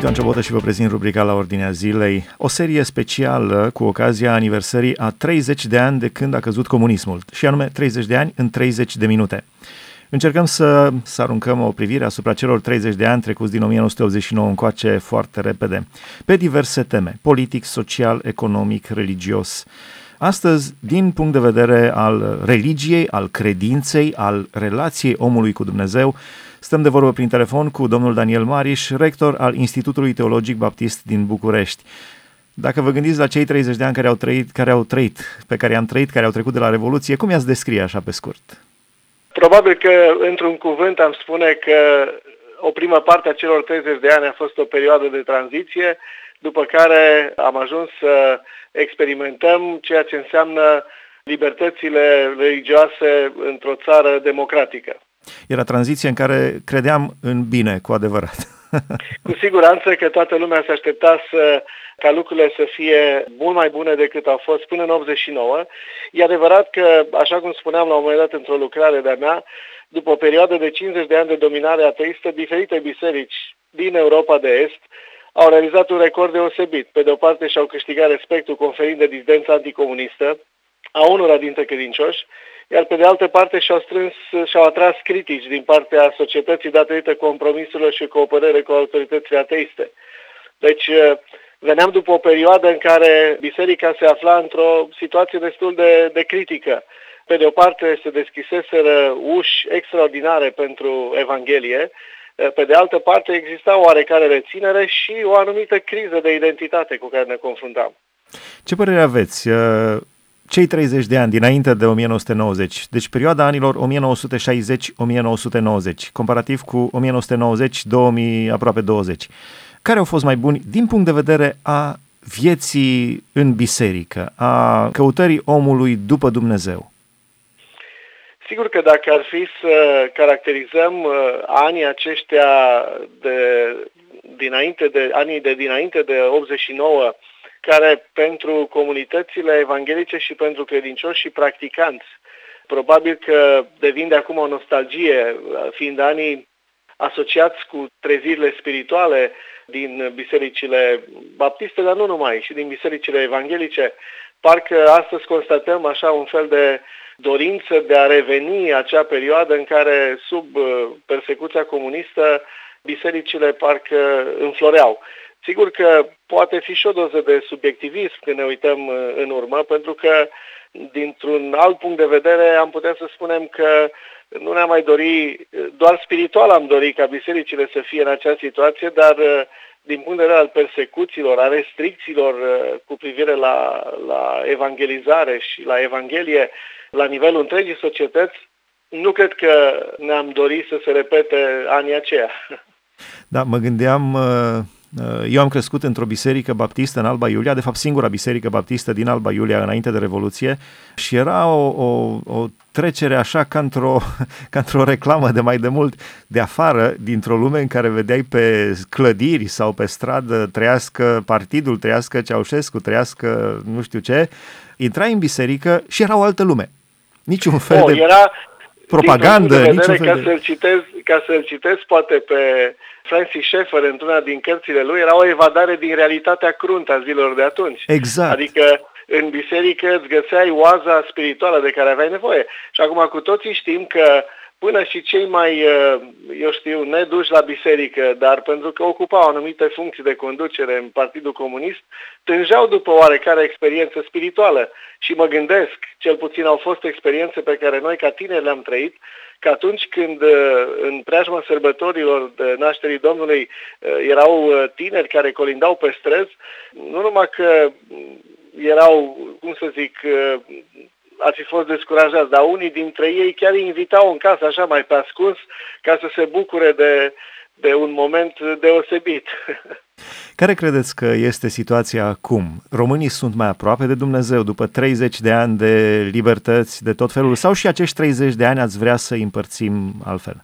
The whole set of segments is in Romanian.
Sunt Ioan Ciobotă și vă prezint rubrica la ordinea zilei, o serie specială cu ocazia aniversării a 30 de ani de când a căzut comunismul, și anume 30 de ani în 30 de minute. Încercăm să, să aruncăm o privire asupra celor 30 de ani trecuți din 1989 încoace foarte repede, pe diverse teme, politic, social, economic, religios. Astăzi, din punct de vedere al religiei, al credinței, al relației omului cu Dumnezeu, stăm de vorbă prin telefon cu domnul Daniel Mariș, rector al Institutului Teologic Baptist din București. Dacă vă gândiți la cei 30 de ani care au trăit, care au trăit, pe care am trăit, care au trecut de la Revoluție, cum i-ați descrie așa pe scurt? Probabil că, într-un cuvânt, am spune că o primă parte a celor 30 de ani a fost o perioadă de tranziție, după care am ajuns să experimentăm ceea ce înseamnă libertățile religioase într-o țară democratică. Era tranziție în care credeam în bine, cu adevărat. Cu siguranță că toată lumea se aștepta să, ca lucrurile să fie mult mai bune decât au fost până în 89. E adevărat că, așa cum spuneam la un moment dat într-o lucrare de-a mea, după o perioadă de 50 de ani de dominare ateistă, diferite biserici din Europa de Est au realizat un record deosebit. Pe de o parte și-au câștigat respectul conferind de dizidența anticomunistă a unora dintre credincioși, iar pe de altă parte și-au strâns și-au atras critici din partea societății datorită compromisurilor și cooperării cu autoritățile ateiste. Deci eh, veneam după o perioadă în care biserica se afla într-o situație destul de, de critică. Pe de o parte se deschiseseră uși extraordinare pentru Evanghelie, eh, pe de altă parte exista o oarecare reținere și o anumită criză de identitate cu care ne confruntam. Ce părere aveți? Eh, cei 30 de ani dinainte de 1990, deci perioada anilor 1960-1990, comparativ cu 1990-2000, aproape 20. Care au fost mai buni din punct de vedere a vieții în biserică, a căutării omului după Dumnezeu? Sigur că dacă ar fi să caracterizăm uh, anii aceștia de dinainte de anii de dinainte de 89 care pentru comunitățile evanghelice și pentru credincioși și practicanți probabil că devin de acum o nostalgie, fiind anii asociați cu trezirile spirituale din bisericile baptiste, dar nu numai, și din bisericile evanghelice. Parcă astăzi constatăm așa un fel de dorință de a reveni acea perioadă în care, sub uh, persecuția comunistă, bisericile parcă înfloreau. Sigur că poate fi și o doză de subiectivism când ne uităm uh, în urmă, pentru că dintr-un alt punct de vedere am putea să spunem că nu ne-am mai dori, doar spiritual am dorit ca bisericile să fie în acea situație, dar uh, din punct de vedere al persecuțiilor, a restricțiilor uh, cu privire la, la evangelizare și la Evanghelie la nivelul întregii societăți, nu cred că ne-am dorit să se repete anii aceia. Da, mă gândeam Uh, eu am crescut într-o biserică baptistă în Alba Iulia, de fapt singura biserică baptistă din Alba Iulia înainte de Revoluție și era o, o, o trecere așa ca într-o, ca într-o reclamă de mai de mult de afară, dintr-o lume în care vedeai pe clădiri sau pe stradă trăiască partidul, trăiască Ceaușescu, trăiască nu știu ce, intrai în biserică și era o altă lume. Niciun fel oh, de... Era, propagandă, de vedere, ca de... să-l citez, ca să-l citez poate pe Francis Schaeffer într-una din cărțile lui, era o evadare din realitatea cruntă a zilelor de atunci. Exact. Adică în biserică îți găseai oaza spirituală de care aveai nevoie. Și acum cu toții știm că până și cei mai, uh, eu știu, neduși la biserică, dar pentru că ocupau anumite funcții de conducere în Partidul Comunist, tângeau după oarecare experiență spirituală. Și mă gândesc, cel puțin au fost experiențe pe care noi ca tineri le-am trăit, că atunci când uh, în preajma sărbătorilor de nașterii Domnului uh, erau tineri care colindau pe străzi, nu numai că erau, cum să zic, ar fi fost descurajați, dar unii dintre ei chiar îi invitau în casă așa mai pe ascuns ca să se bucure de, de un moment deosebit. Care credeți că este situația acum? Românii sunt mai aproape de Dumnezeu după 30 de ani de libertăți de tot felul sau și acești 30 de ani ați vrea să îi împărțim altfel?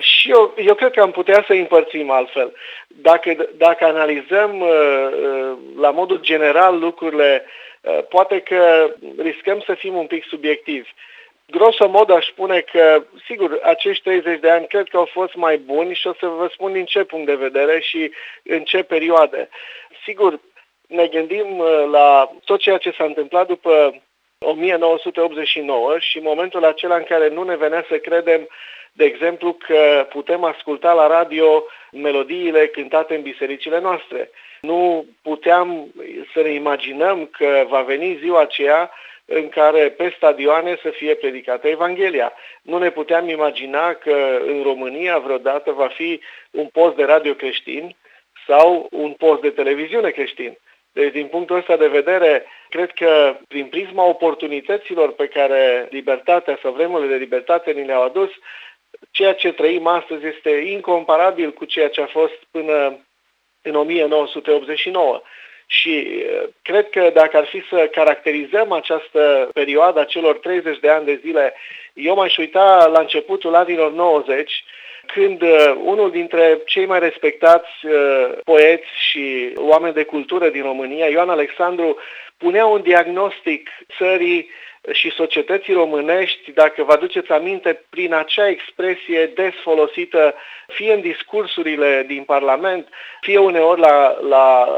Și eu, eu cred că am putea să îi împărțim altfel. Dacă, dacă analizăm uh, uh, la modul general lucrurile Uh, poate că riscăm să fim un pic subiectivi. grosomod aș spune că, sigur, acești 30 de ani cred că au fost mai buni și o să vă spun din ce punct de vedere și în ce perioade. Sigur, ne gândim uh, la tot ceea ce s-a întâmplat după 1989 și momentul acela în care nu ne venea să credem, de exemplu, că putem asculta la radio melodiile cântate în bisericile noastre. Nu puteam să ne imaginăm că va veni ziua aceea în care pe stadioane să fie predicată Evanghelia. Nu ne puteam imagina că în România vreodată va fi un post de radio creștin sau un post de televiziune creștin. Deci, din punctul ăsta de vedere, cred că prin prisma oportunităților pe care libertatea sau vremurile de libertate ni le-au adus, ceea ce trăim astăzi este incomparabil cu ceea ce a fost până în 1989. Și cred că dacă ar fi să caracterizăm această perioadă a celor 30 de ani de zile, eu m-aș uita la începutul anilor 90, când unul dintre cei mai respectați poeți și oameni de cultură din România, Ioan Alexandru, punea un diagnostic țării și societății românești, dacă vă aduceți aminte, prin acea expresie des folosită fie în discursurile din Parlament, fie uneori la, la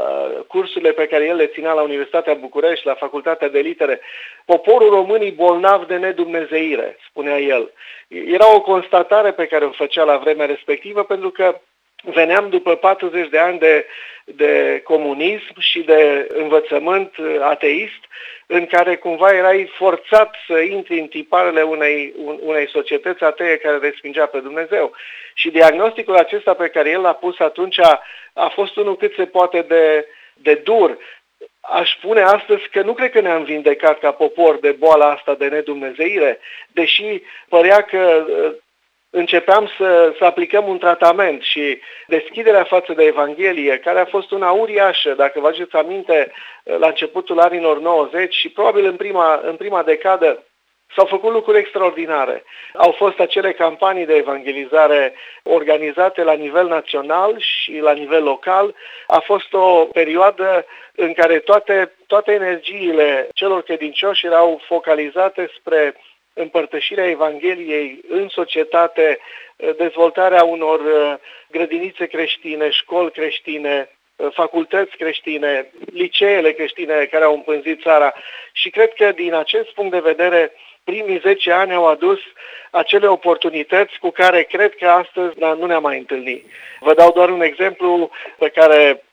cursurile pe care el le ținea la Universitatea București, la Facultatea de Litere, poporul românii bolnav de nedumnezeire, spunea el. Era o constatare pe care o făcea la vremea respectivă, pentru că veneam după 40 de ani de, de comunism și de învățământ ateist, în care cumva erai forțat să intri în tiparele unei, unei societăți atee care respingea pe Dumnezeu. Și diagnosticul acesta pe care el l-a pus atunci a, a fost unul cât se poate de, de dur. Aș spune astăzi că nu cred că ne-am vindecat ca popor de boala asta de nedumnezeire, deși părea că începeam să, să aplicăm un tratament și deschiderea față de Evanghelie, care a fost una uriașă, dacă vă aduceți aminte, la începutul anilor 90 și probabil în prima, în prima decadă, S-au făcut lucruri extraordinare. Au fost acele campanii de evangelizare organizate la nivel național și la nivel local. A fost o perioadă în care toate, toate energiile celor credincioși erau focalizate spre împărtășirea Evangheliei în societate, dezvoltarea unor uh, grădinițe creștine, școli creștine, uh, facultăți creștine, liceele creștine care au împânzit țara. Și cred că din acest punct de vedere, primii 10 ani au adus acele oportunități cu care cred că astăzi nu ne-am mai întâlnit. Vă dau doar un exemplu pe care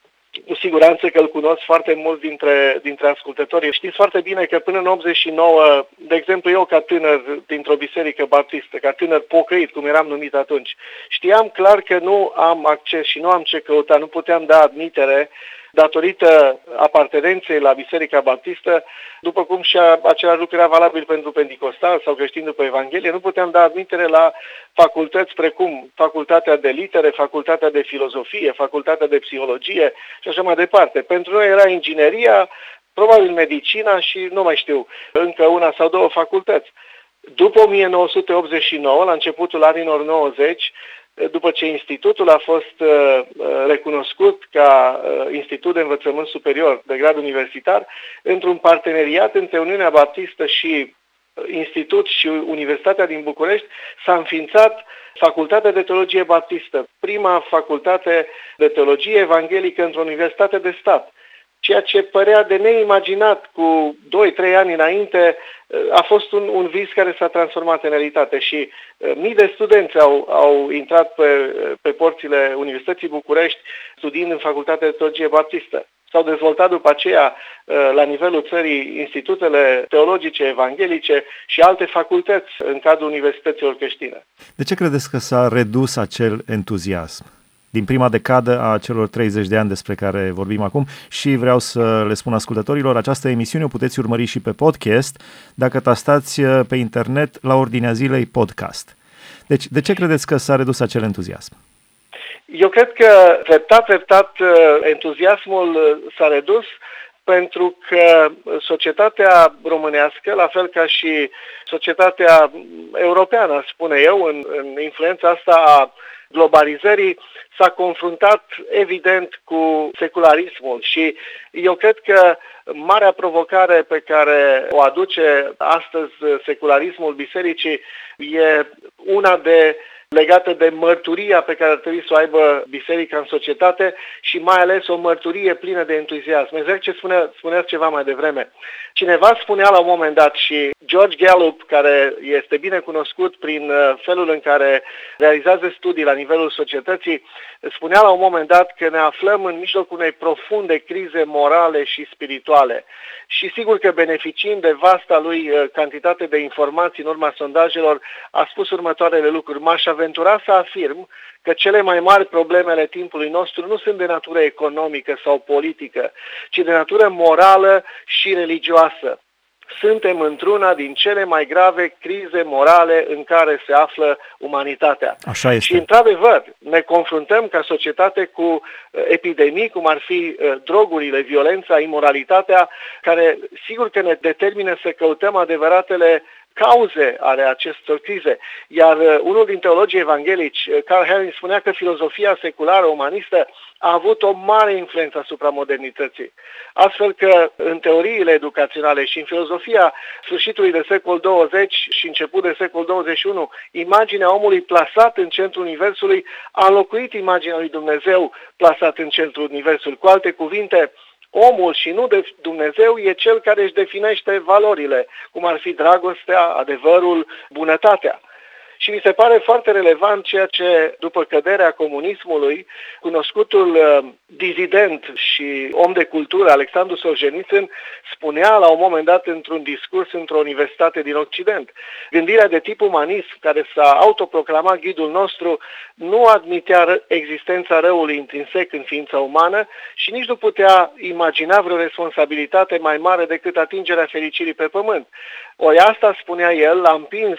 cu siguranță că îl cunosc foarte mulți dintre, dintre ascultători. Știți foarte bine că până în 89, de exemplu eu ca tânăr dintr-o biserică baptistă, ca tânăr pocăit, cum eram numit atunci, știam clar că nu am acces și nu am ce căuta, nu puteam da admitere datorită apartenenței la Biserica Baptistă, după cum și același lucru era valabil pentru Pentecostal sau creștin după Evanghelie, nu puteam da admitere la facultăți precum Facultatea de Litere, Facultatea de Filozofie, Facultatea de Psihologie și așa mai departe. Pentru noi era ingineria, probabil medicina și nu mai știu, încă una sau două facultăți. După 1989, la începutul anilor 90, după ce institutul a fost uh, uh, recunoscut ca uh, institut de învățământ superior de grad universitar, într-un parteneriat între Uniunea Baptistă și Institut și Universitatea din București s-a înființat Facultatea de Teologie Baptistă, prima facultate de teologie evanghelică într-o universitate de stat ceea ce părea de neimaginat cu 2-3 ani înainte, a fost un, un vis care s-a transformat în realitate și uh, mii de studenți au, au intrat pe, pe porțile Universității București studiind în Facultatea de Teologie Baptistă. S-au dezvoltat după aceea uh, la nivelul țării institutele teologice, evanghelice și alte facultăți în cadrul universităților creștine. De ce credeți că s-a redus acel entuziasm? Din prima decadă a celor 30 de ani despre care vorbim acum și vreau să le spun ascultătorilor, această emisiune o puteți urmări și pe podcast dacă tastați uh, pe internet la ordinea zilei podcast. Deci, de ce credeți că s-a redus acel entuziasm? Eu cred că treptat, treptat, uh, entuziasmul uh, s-a redus pentru că societatea românească, la fel ca și societatea europeană, spune eu, în, în influența asta a globalizării s-a confruntat evident cu secularismul și eu cred că marea provocare pe care o aduce astăzi secularismul bisericii e una de legată de mărturia pe care ar trebui să o aibă biserica în societate și mai ales o mărturie plină de entuziasm. Exact ce spunea, spuneați ceva mai devreme. Cineva spunea la un moment dat și George Gallup, care este bine cunoscut prin uh, felul în care realizează studii la nivelul societății, spunea la un moment dat că ne aflăm în mijlocul unei profunde crize morale și spirituale. Și sigur că beneficiind de vasta lui uh, cantitate de informații în urma sondajelor, a spus următoarele lucruri. M-aș aventura să afirm că cele mai mari probleme ale timpului nostru nu sunt de natură economică sau politică, ci de natură morală și religioasă. Suntem într-una din cele mai grave crize morale în care se află umanitatea. Așa este. Și, într-adevăr, ne confruntăm ca societate cu uh, epidemii, cum ar fi uh, drogurile, violența, imoralitatea, care sigur că ne determină să căutăm adevăratele cauze ale acestor crize. Iar uh, unul din teologii evanghelici, uh, Carl Herring, spunea că filozofia seculară umanistă a avut o mare influență asupra modernității. Astfel că în teoriile educaționale și în filozofia sfârșitului de secol 20 și început de secol 21, imaginea omului plasat în centrul Universului a înlocuit imaginea lui Dumnezeu plasat în centrul Universului. Cu alte cuvinte, omul și nu de Dumnezeu e cel care își definește valorile, cum ar fi dragostea, adevărul, bunătatea. Și mi se pare foarte relevant ceea ce, după căderea comunismului, cunoscutul uh, dizident și om de cultură Alexandru Solzhenitsyn spunea la un moment dat într-un discurs într-o universitate din Occident. Gândirea de tip umanist, care s-a autoproclamat ghidul nostru, nu admitea existența răului intrinsec în ființa umană și nici nu putea imagina vreo responsabilitate mai mare decât atingerea fericirii pe pământ. Ori asta, spunea el, a împins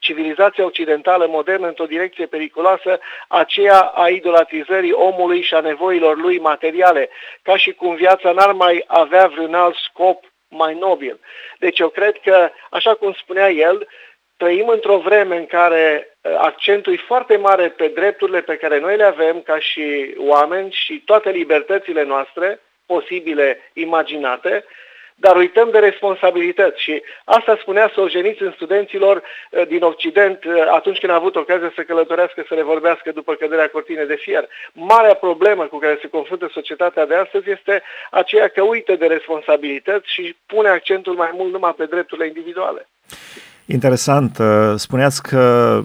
civilizația occidentală modernă într-o direcție periculoasă, aceea a idolatrizării omului și a nevoilor lui materiale, ca și cum viața n-ar mai avea vreun alt scop mai nobil. Deci eu cred că, așa cum spunea el, trăim într-o vreme în care uh, accentul e foarte mare pe drepturile pe care noi le avem ca și oameni și toate libertățile noastre posibile, imaginate, dar uităm de responsabilități și asta spunea în studenților uh, din Occident uh, atunci când a avut ocazia să călătorească, să le vorbească după căderea cortinei de fier. Marea problemă cu care se confruntă societatea de astăzi este aceea că uită de responsabilități și pune accentul mai mult numai pe drepturile individuale. Interesant. Uh, spuneați că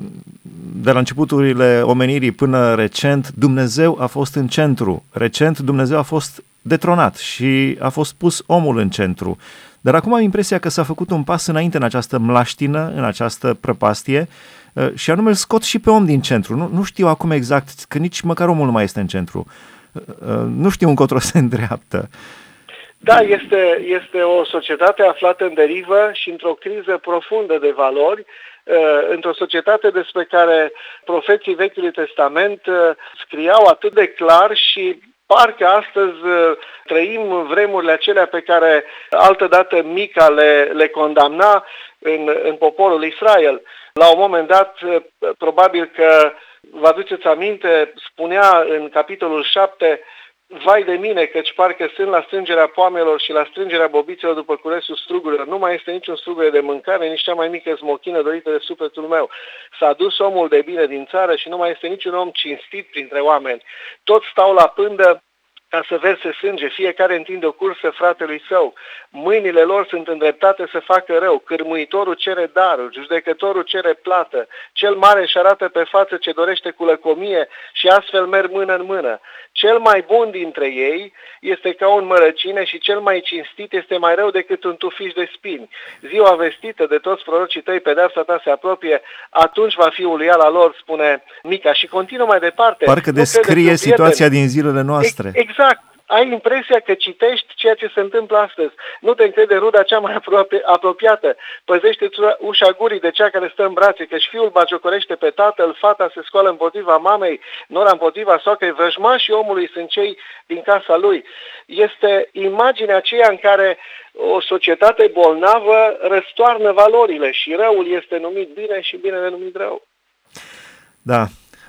de la începuturile omenirii până recent, Dumnezeu a fost în centru. Recent, Dumnezeu a fost detronat și a fost pus omul în centru. Dar acum am impresia că s-a făcut un pas înainte în această mlaștină, în această prăpastie uh, și anume îl scot și pe om din centru. Nu, nu știu acum exact, că nici măcar omul nu mai este în centru. Uh, nu știu încotro se îndreaptă. Da, este, este o societate aflată în derivă și într-o criză profundă de valori, uh, într-o societate despre care profeții Vechiului Testament scriau atât de clar și Parcă astăzi uh, trăim vremurile acelea pe care altădată Mica le, le condamna în, în poporul Israel. La un moment dat, uh, probabil că vă aduceți aminte, spunea în capitolul 7 Vai de mine, căci parcă sunt la strângerea poamelor și la strângerea bobițelor după curesul strugurilor. Nu mai este niciun strugure de mâncare, nici cea mai mică smochină dorită de sufletul meu. S-a dus omul de bine din țară și nu mai este niciun om cinstit printre oameni. Toți stau la pândă ca să verse sânge, fiecare întinde o cursă fratelui său. Mâinile lor sunt îndreptate să facă rău, cârmuitorul cere darul, judecătorul cere plată, cel mare își arată pe față ce dorește cu lăcomie și astfel merg mână în mână. Cel mai bun dintre ei este ca un mărăcine și cel mai cinstit este mai rău decât un tufiș de spini. Ziua vestită de toți prorocii tăi, pedeapsa ta se apropie, atunci va fi uluiala lor, spune Mica. Și continuă mai departe. Parcă descrie situația din zilele noastre. Exact Exact. Ai impresia că citești ceea ce se întâmplă astăzi. Nu te încrede ruda cea mai apropiată. Păzește ușa gurii de cea care stă în brațe, căci fiul bagiocorește pe tatăl, fata se scoală împotriva mamei, nora împotriva soacrei, vrăjmașii omului sunt cei din casa lui. Este imaginea aceea în care o societate bolnavă răstoarnă valorile și răul este numit bine și bine numit rău. Da,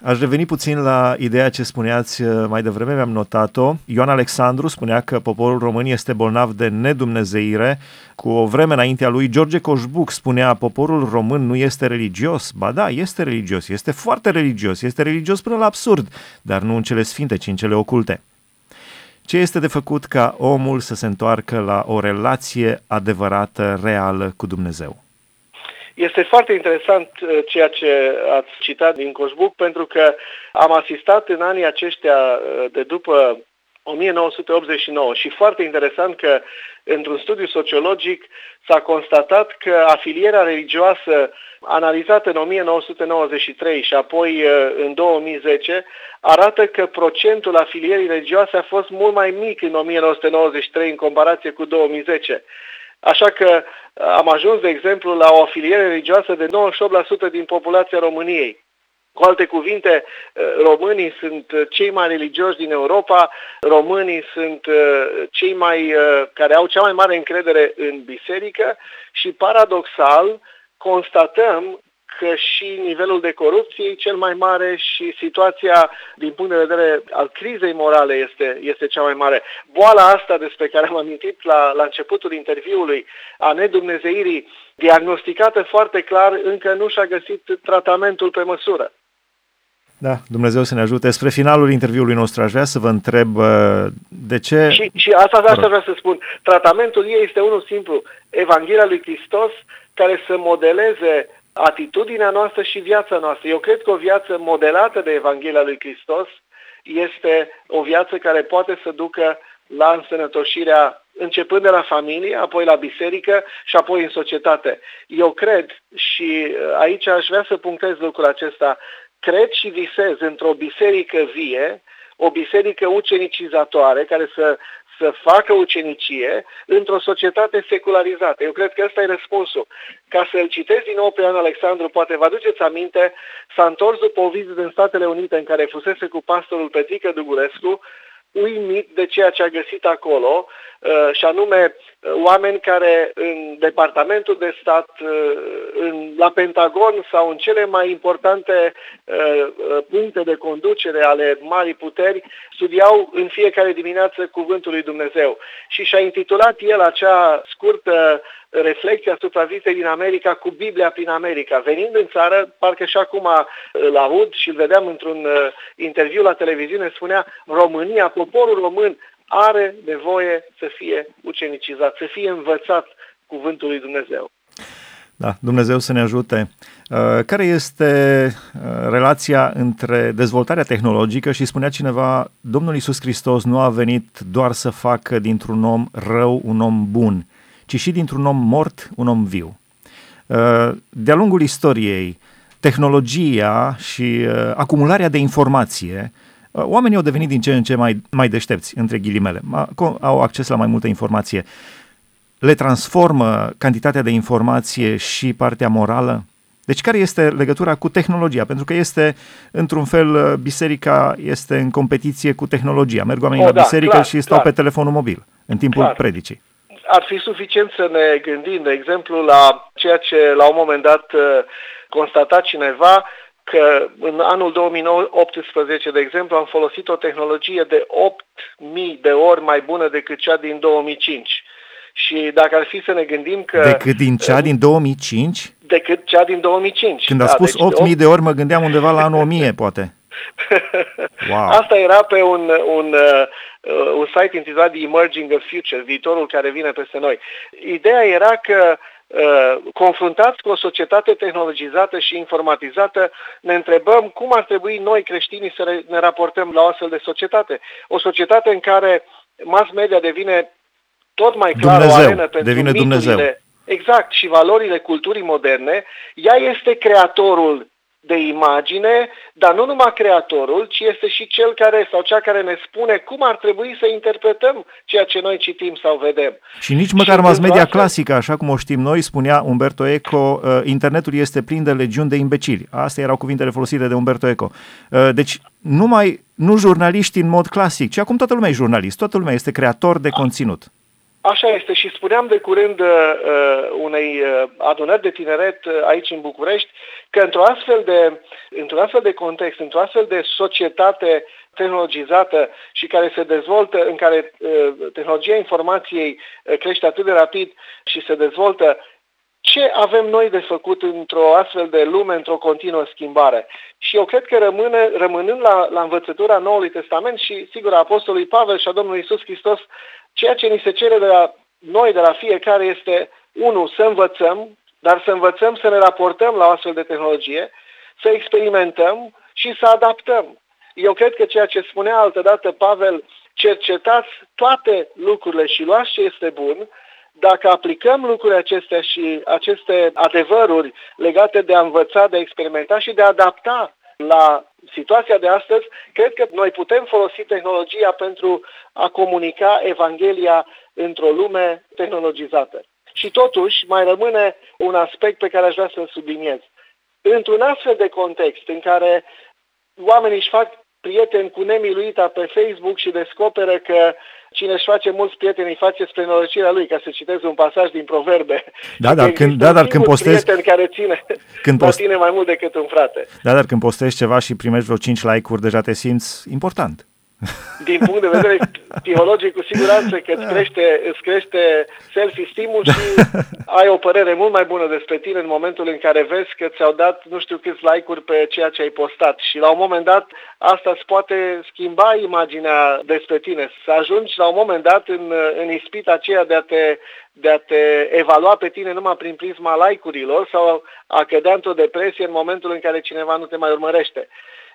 Aș reveni puțin la ideea ce spuneați uh, mai devreme, mi-am notat-o. Ioan Alexandru spunea că poporul român este bolnav de nedumnezeire. Cu o vreme înaintea lui, George Coșbuc spunea poporul român nu este religios. Ba da, este religios, este foarte religios, este religios până la absurd, dar nu în cele sfinte, ci în cele oculte. Ce este de făcut ca omul să se întoarcă la o relație adevărată, reală cu Dumnezeu? Este foarte interesant uh, ceea ce ați citat din Coșbuc, pentru că am asistat în anii aceștia uh, de după 1989 și foarte interesant că într-un studiu sociologic s-a constatat că afilierea religioasă analizată în 1993 și apoi uh, în 2010 arată că procentul afilierii religioase a fost mult mai mic în 1993 în comparație cu 2010. Așa că uh, am ajuns, de exemplu, la o afiliere religioasă de 98% din populația României. Cu alte cuvinte, uh, românii sunt uh, cei mai religioși din Europa, românii sunt cei mai, care au cea mai mare încredere în biserică și paradoxal constatăm că și nivelul de corupție e cel mai mare și situația din punct de vedere al crizei morale este, este cea mai mare. Boala asta despre care am amintit la, la începutul interviului, a nedumnezeirii, diagnosticată foarte clar, încă nu și-a găsit tratamentul pe măsură. Da, Dumnezeu să ne ajute. Spre finalul interviului nostru aș vrea să vă întreb uh, de ce... Și, și asta, asta vreau să spun. Tratamentul ei este unul simplu. Evanghelia lui Hristos care să modeleze atitudinea noastră și viața noastră. Eu cred că o viață modelată de Evanghelia lui Hristos este o viață care poate să ducă la însănătoșirea începând de la familie, apoi la biserică și apoi în societate. Eu cred și uh, aici aș vrea să punctez lucrul acesta, cred și visez într-o biserică vie, o biserică ucenicizatoare care să să facă ucenicie într-o societate secularizată. Eu cred că ăsta e răspunsul. Ca să-l citesc din nou pe Ioan Alexandru, poate vă aduceți aminte, s-a întors după o vizită în Statele Unite în care fusese cu pastorul Petrică Dugurescu, uimit de ceea ce a găsit acolo, uh, și anume uh, oameni care în Departamentul de Stat, uh, în, la Pentagon sau în cele mai importante puncte de conducere ale marii puteri, studiau în fiecare dimineață Cuvântul lui Dumnezeu. Și și-a intitulat el acea scurtă reflecție asupra vizitei din America cu Biblia prin America. Venind în țară, parcă și acum îl aud și îl vedeam într-un interviu la televiziune, spunea România, poporul român are nevoie să fie ucenicizat, să fie învățat cuvântul lui Dumnezeu. Da, Dumnezeu să ne ajute. Uh, care este uh, relația între dezvoltarea tehnologică și spunea cineva, Domnul Isus Hristos nu a venit doar să facă dintr-un om rău un om bun, ci și dintr-un om mort un om viu. Uh, de-a lungul istoriei, tehnologia și acumularea de informație Oamenii au devenit din ce în ce mai, mai deștepți, între ghilimele, au acces la mai multă informație. Le transformă cantitatea de informație și partea morală? Deci care este legătura cu tehnologia? Pentru că este, într-un fel, biserica este în competiție cu tehnologia. Merg oamenii o, la da, biserică clar, și stau clar. pe telefonul mobil în timpul clar. predicii. Ar fi suficient să ne gândim, de exemplu, la ceea ce la un moment dat constata cineva, că în anul 2018, de exemplu, am folosit o tehnologie de 8.000 de ori mai bună decât cea din 2005. Și dacă ar fi să ne gândim că... Decât din cea din 2005? Decât cea din 2005. Când a da, spus deci 8.000 de, de ori, mă gândeam undeva la anul 1000, poate. Wow. Asta era pe un, un, uh, un site intitulat The Emerging of Future, viitorul care vine peste noi. Ideea era că Uh, confruntați cu o societate tehnologizată și informatizată, ne întrebăm cum ar trebui noi creștinii să ne raportăm la o astfel de societate. O societate în care mass media devine tot mai clar Dumnezeu, o arenă pentru devine Dumnezeu. Exact, și valorile culturii moderne, ea este creatorul de imagine, dar nu numai creatorul, ci este și cel care sau cea care ne spune cum ar trebui să interpretăm ceea ce noi citim sau vedem. Și nici măcar mass media astfel... clasică, așa cum o știm noi, spunea Umberto Eco, uh, internetul este plin de legiuni de imbecili. Astea erau cuvintele folosite de Umberto Eco. Uh, deci numai, nu jurnaliști în mod clasic, ci acum toată lumea e jurnalist, toată lumea este creator de conținut. Așa este și spuneam de curând uh, uh, unei uh, adunări de tineret uh, aici în București că într-o astfel de, într-un astfel de context, într-o astfel de societate tehnologizată și care se dezvoltă, în care uh, tehnologia informației uh, crește atât de rapid și se dezvoltă, ce avem noi de făcut într-o astfel de lume, într-o continuă schimbare? Și eu cred că rămâne, rămânând la, la învățătura Noului Testament și, sigur, a Apostolului Pavel și a Domnului Isus Hristos, ceea ce ni se cere de la noi, de la fiecare, este, unu, să învățăm, dar să învățăm să ne raportăm la o astfel de tehnologie, să experimentăm și să adaptăm. Eu cred că ceea ce spunea altădată Pavel, cercetați toate lucrurile și luați ce este bun, dacă aplicăm lucrurile acestea și aceste adevăruri legate de a învăța, de a experimenta și de a adapta la situația de astăzi, cred că noi putem folosi tehnologia pentru a comunica Evanghelia într-o lume tehnologizată. Și totuși mai rămâne un aspect pe care aș vrea să-l subliniez. Într-un astfel de context în care oamenii își fac prieteni cu nemiluita pe Facebook și descoperă că cine își face mulți prieteni îi face spre norocirea lui, ca să citez un pasaj din proverbe. Da, dar când, da, dar când postezi... prieten care ține când post... tine mai mult decât un frate. Da, dar când postezi ceva și primești vreo 5 like-uri, deja te simți important din punct de vedere psihologic, cu siguranță că îți crește, îți crește self-esteem-ul și ai o părere mult mai bună despre tine în momentul în care vezi că ți-au dat nu știu câți like-uri pe ceea ce ai postat. Și la un moment dat asta îți poate schimba imaginea despre tine. Să ajungi la un moment dat în, în ispita aceea de a te de a te evalua pe tine numai prin prisma like-urilor sau a cădea într-o depresie în momentul în care cineva nu te mai urmărește.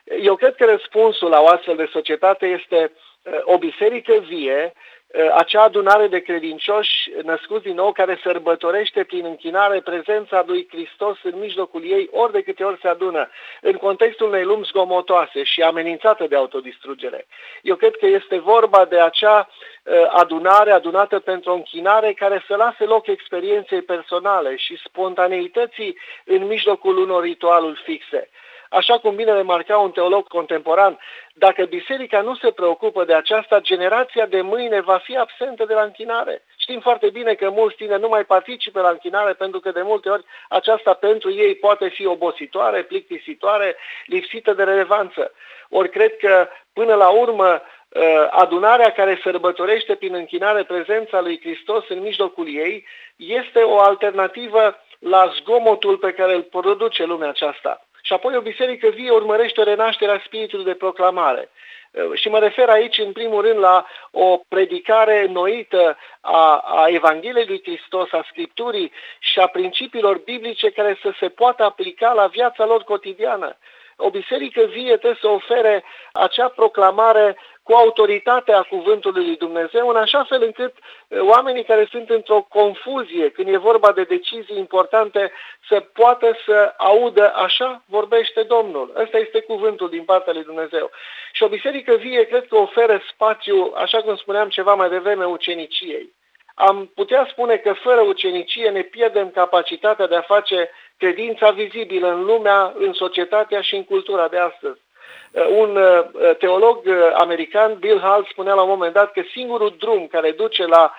Eu cred că răspunsul la o astfel de societate este uh, o biserică vie, uh, acea adunare de credincioși născuți din nou care sărbătorește prin închinare prezența lui Hristos în mijlocul ei ori de câte ori se adună, în contextul unei lumi zgomotoase și amenințată de autodistrugere. Eu cred că este vorba de acea uh, adunare adunată pentru o închinare care să lase loc experienței personale și spontaneității în mijlocul unor ritualuri fixe. Așa cum bine remarca un teolog contemporan, dacă biserica nu se preocupă de aceasta, generația de mâine va fi absentă de la închinare. Știm foarte bine că mulți tineri nu mai participă la închinare pentru că de multe ori aceasta pentru ei poate fi obositoare, plictisitoare, lipsită de relevanță. Ori cred că până la urmă ă, adunarea care sărbătorește prin închinare prezența lui Hristos în mijlocul ei este o alternativă la zgomotul pe care îl produce lumea aceasta. Și apoi o biserică vie urmărește renașterea spiritului de proclamare. Uh, și mă refer aici, în primul rând, la o predicare noită a, a Evangheliei lui Hristos, a Scripturii și a principiilor biblice care să se poată aplica la viața lor cotidiană. O biserică vie trebuie să ofere acea proclamare cu autoritatea cuvântului lui Dumnezeu, în așa fel încât uh, oamenii care sunt într-o confuzie când e vorba de decizii importante să poată să audă așa vorbește Domnul. Ăsta este cuvântul din partea lui Dumnezeu. Și o biserică vie cred că oferă spațiu, așa cum spuneam ceva mai devreme, uceniciei. Am putea spune că fără ucenicie ne pierdem capacitatea de a face credința vizibilă în lumea, în societatea și în cultura de astăzi. Uh, un uh, teolog uh, american, Bill Hall, spunea la un moment dat că singurul drum care duce la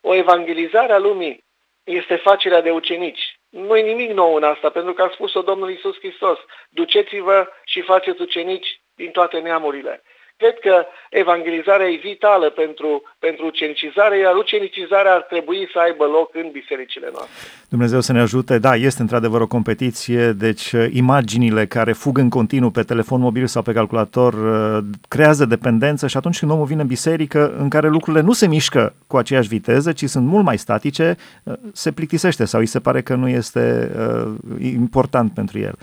o evangelizare a lumii este facerea de ucenici. Nu e nimic nou în asta, pentru că a spus-o Domnul Isus Hristos. Duceți-vă și faceți ucenici din toate neamurile. Cred că evangelizarea e vitală pentru, pentru ucenicizare, iar ucenicizarea ar trebui să aibă loc în bisericile noastre. Dumnezeu să ne ajute. Da, este într-adevăr o competiție, deci uh, imaginile care fug în continuu pe telefon mobil sau pe calculator uh, creează dependență și atunci când omul vine în biserică în care lucrurile nu se mișcă cu aceeași viteză, ci sunt mult mai statice, uh, se plictisește sau îi se pare că nu este uh, important pentru el.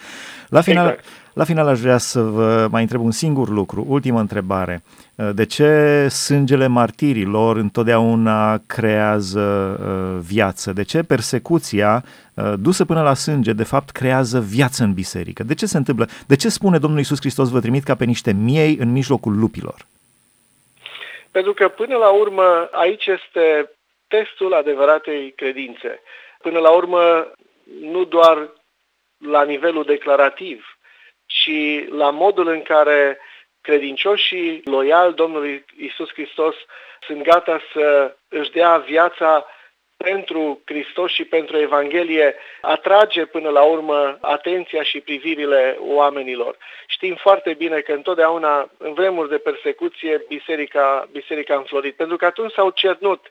La final, exact. La final aș vrea să vă mai întreb un singur lucru, ultimă întrebare. Uh, de ce sângele martirilor întotdeauna creează uh, viață? De ce persecuția uh, dusă până la sânge, de fapt, creează viață în biserică? De ce se întâmplă? De ce spune Domnul Iisus Hristos, vă trimit ca pe niște miei în mijlocul lupilor? Pentru că, până la urmă, aici este testul adevăratei credințe. Până la urmă, nu doar la nivelul declarativ, ci la modul în care credincioșii loiali Domnului Isus Hristos sunt gata să își dea viața pentru Hristos și pentru Evanghelie atrage până la urmă atenția și privirile oamenilor. Știm foarte bine că întotdeauna, în vremuri de persecuție, biserica, biserica a înflorit, pentru că atunci s-au cernut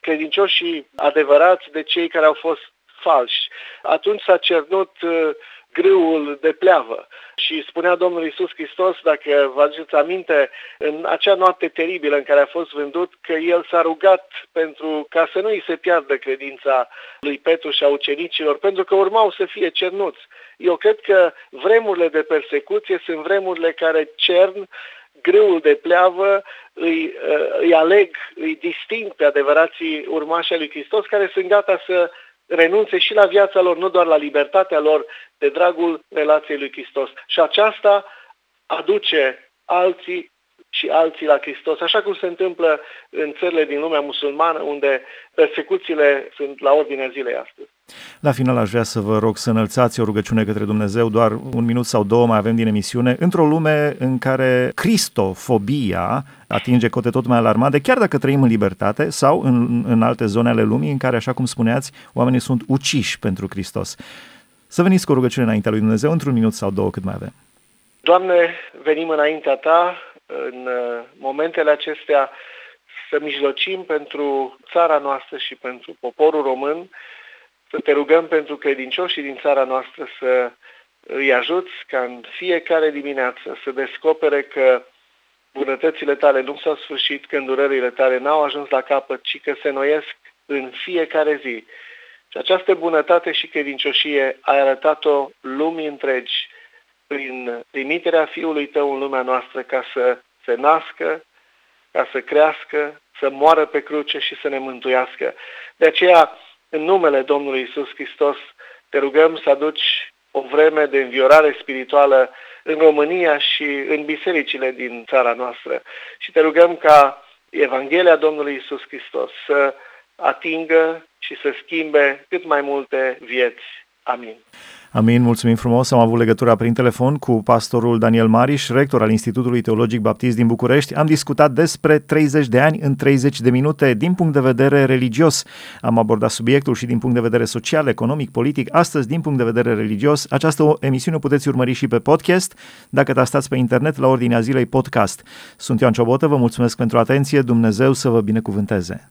credincioșii adevărați de cei care au fost falși. Atunci s-a cernut uh, grâul de pleavă. Și spunea Domnul Isus Hristos, dacă vă aduceți aminte, în acea noapte teribilă în care a fost vândut, că El s-a rugat pentru ca să nu îi se piardă credința lui Petru și a ucenicilor, pentru că urmau să fie cernuți. Eu cred că vremurile de persecuție sunt vremurile care cern grâul de pleavă, îi, îi aleg, îi disting pe adevărații urmași lui Hristos, care sunt gata să renunțe și la viața lor, nu doar la libertatea lor, de dragul relației lui Hristos. Și aceasta aduce alții și alții la Hristos, așa cum se întâmplă în țările din lumea musulmană, unde persecuțiile sunt la ordinea zilei astăzi. La final aș vrea să vă rog să înălțați o rugăciune către Dumnezeu, doar un minut sau două mai avem din emisiune, într-o lume în care cristofobia atinge cote tot mai alarmante, chiar dacă trăim în libertate sau în, în alte zone ale lumii în care, așa cum spuneați, oamenii sunt uciși pentru Hristos. Să veniți cu o rugăciune înaintea lui Dumnezeu, într-un minut sau două cât mai avem. Doamne, venim înaintea Ta în uh, momentele acestea să mijlocim pentru țara noastră și pentru poporul român, să te rugăm pentru credincioșii din țara noastră să îi ajuți ca în fiecare dimineață să descopere că bunătățile tale nu s-au sfârșit, că îndurările tale n-au ajuns la capăt, ci că se noiesc în fiecare zi. Și această bunătate și credincioșie ai arătat-o lumii întregi prin trimiterea Fiului Tău în lumea noastră ca să se nască, ca să crească, să moară pe cruce și să ne mântuiască. De aceea, în numele Domnului Isus Hristos, te rugăm să aduci o vreme de înviorare spirituală în România și în bisericile din țara noastră. Și te rugăm ca Evanghelia Domnului Isus Hristos să atingă și să schimbe cât mai multe vieți. Amin. Amin, mulțumim frumos. Am avut legătura prin telefon cu pastorul Daniel Mariș, rector al Institutului Teologic Baptist din București. Am discutat despre 30 de ani în 30 de minute din punct de vedere religios. Am abordat subiectul și din punct de vedere social, economic, politic. Astăzi, din punct de vedere religios, această emisiune puteți urmări și pe podcast, dacă tastați pe internet la ordinea zilei podcast. Sunt Ioan Ciobotă, vă mulțumesc pentru atenție, Dumnezeu să vă binecuvânteze.